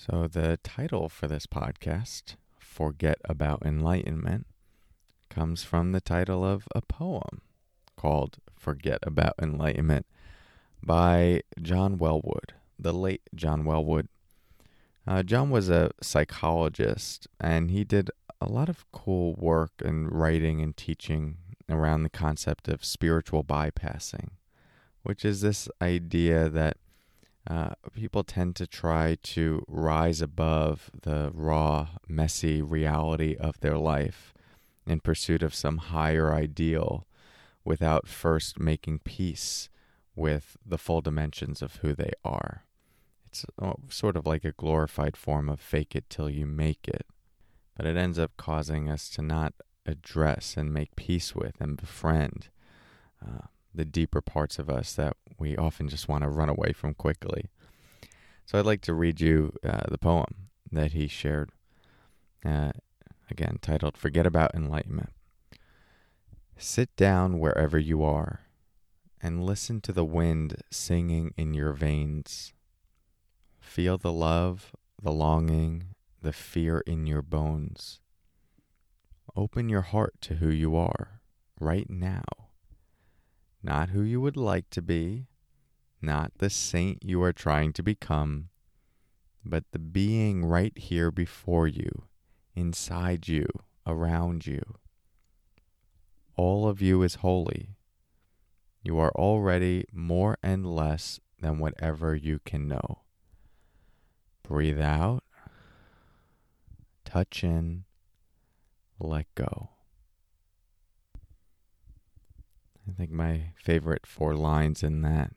So, the title for this podcast, Forget About Enlightenment, comes from the title of a poem called Forget About Enlightenment by John Welwood, the late John Welwood. Uh, John was a psychologist and he did a lot of cool work in writing and teaching around the concept of spiritual bypassing, which is this idea that uh, people tend to try to rise above the raw, messy reality of their life in pursuit of some higher ideal without first making peace with the full dimensions of who they are. It's uh, sort of like a glorified form of fake it till you make it, but it ends up causing us to not address and make peace with and befriend uh, the deeper parts of us that we often just want to run away from quickly. So I'd like to read you uh, the poem that he shared, uh, again titled Forget About Enlightenment. Sit down wherever you are and listen to the wind singing in your veins. Feel the love, the longing, the fear in your bones. Open your heart to who you are right now not who you would like to be, not the saint you are trying to become, but the being right here before you, inside you, around you. All of you is holy. You are already more and less than whatever you can know. Breathe out, touch in, let go. I think my favorite four lines in that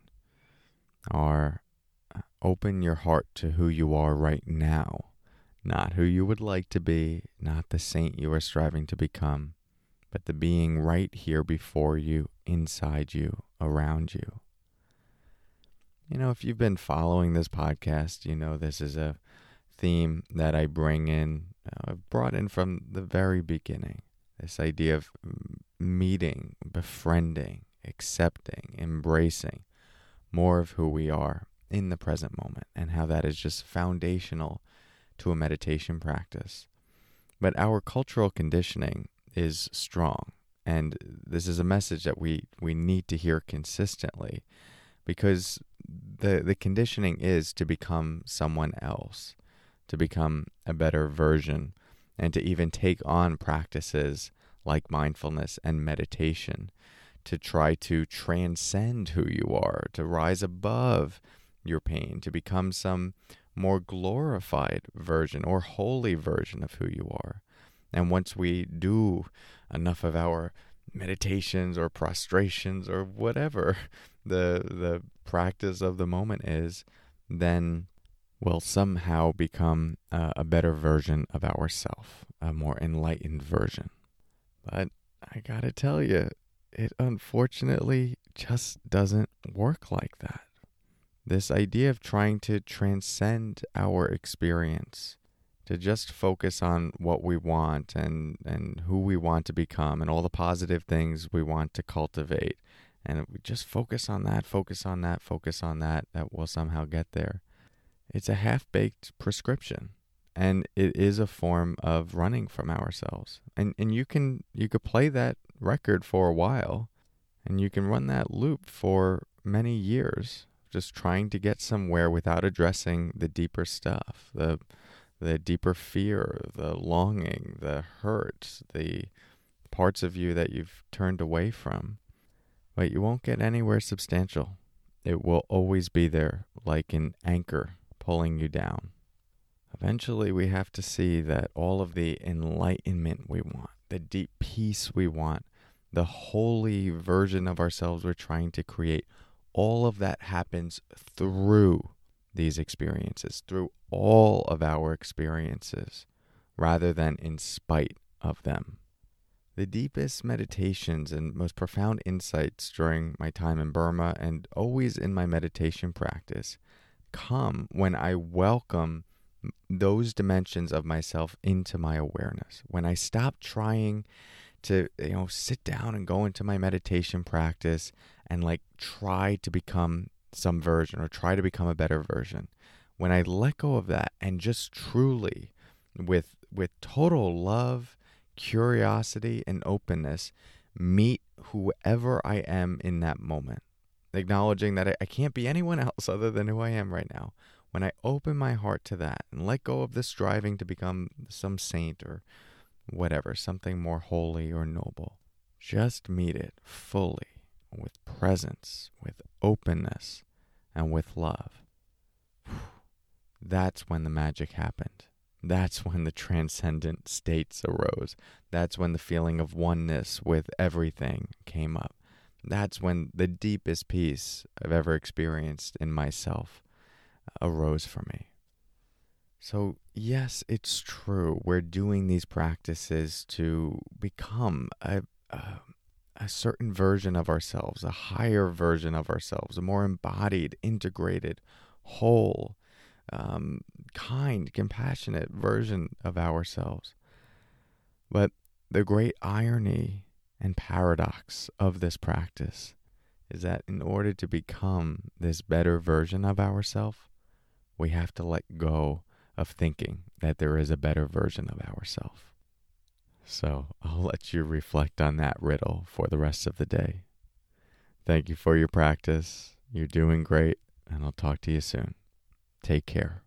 are uh, open your heart to who you are right now, not who you would like to be, not the saint you are striving to become, but the being right here before you, inside you, around you. You know, if you've been following this podcast, you know this is a theme that I bring in, uh, brought in from the very beginning. This idea of meeting, befriending, accepting, embracing more of who we are in the present moment, and how that is just foundational to a meditation practice. But our cultural conditioning is strong, and this is a message that we, we need to hear consistently because the, the conditioning is to become someone else, to become a better version, and to even take on practices like mindfulness and meditation to try to transcend who you are, to rise above your pain, to become some more glorified version or holy version of who you are. And once we do enough of our meditations or prostrations or whatever the the practice of the moment is, then we'll somehow become uh, a better version of ourself, a more enlightened version. But I gotta tell you, it unfortunately just doesn't work like that. This idea of trying to transcend our experience, to just focus on what we want and, and who we want to become and all the positive things we want to cultivate. And we just focus on that, focus on that, focus on that, that will somehow get there. It's a half baked prescription and it is a form of running from ourselves. And and you can you could play that record for a while and you can run that loop for many years just trying to get somewhere without addressing the deeper stuff the the deeper fear the longing the hurt the parts of you that you've turned away from. But you won't get anywhere substantial. It will always be there like an anchor pulling you down Eventually, we have to see that all of the enlightenment we want, the deep peace we want, the holy version of ourselves we're trying to create, all of that happens through these experiences, through all of our experiences, rather than in spite of them. The deepest meditations and most profound insights during my time in Burma and always in my meditation practice come when I welcome those dimensions of myself into my awareness. When I stop trying to, you know, sit down and go into my meditation practice and like try to become some version or try to become a better version. When I let go of that and just truly with with total love, curiosity and openness meet whoever I am in that moment acknowledging that I, I can't be anyone else other than who I am right now. When I open my heart to that and let go of the striving to become some saint or whatever, something more holy or noble, just meet it fully with presence, with openness, and with love. That's when the magic happened. That's when the transcendent states arose. That's when the feeling of oneness with everything came up that's when the deepest peace I've ever experienced in myself arose for me. So, yes, it's true. We're doing these practices to become a, a, a, certain version of ourselves, a higher version of ourselves, a more embodied, integrated, whole, um, kind, compassionate version of ourselves. But the great irony and paradox of this practice is that in order to become this better version of ourselves, we have to let go of thinking that there is a better version of ourselves. So I'll let you reflect on that riddle for the rest of the day. Thank you for your practice. You're doing great, and I'll talk to you soon. Take care.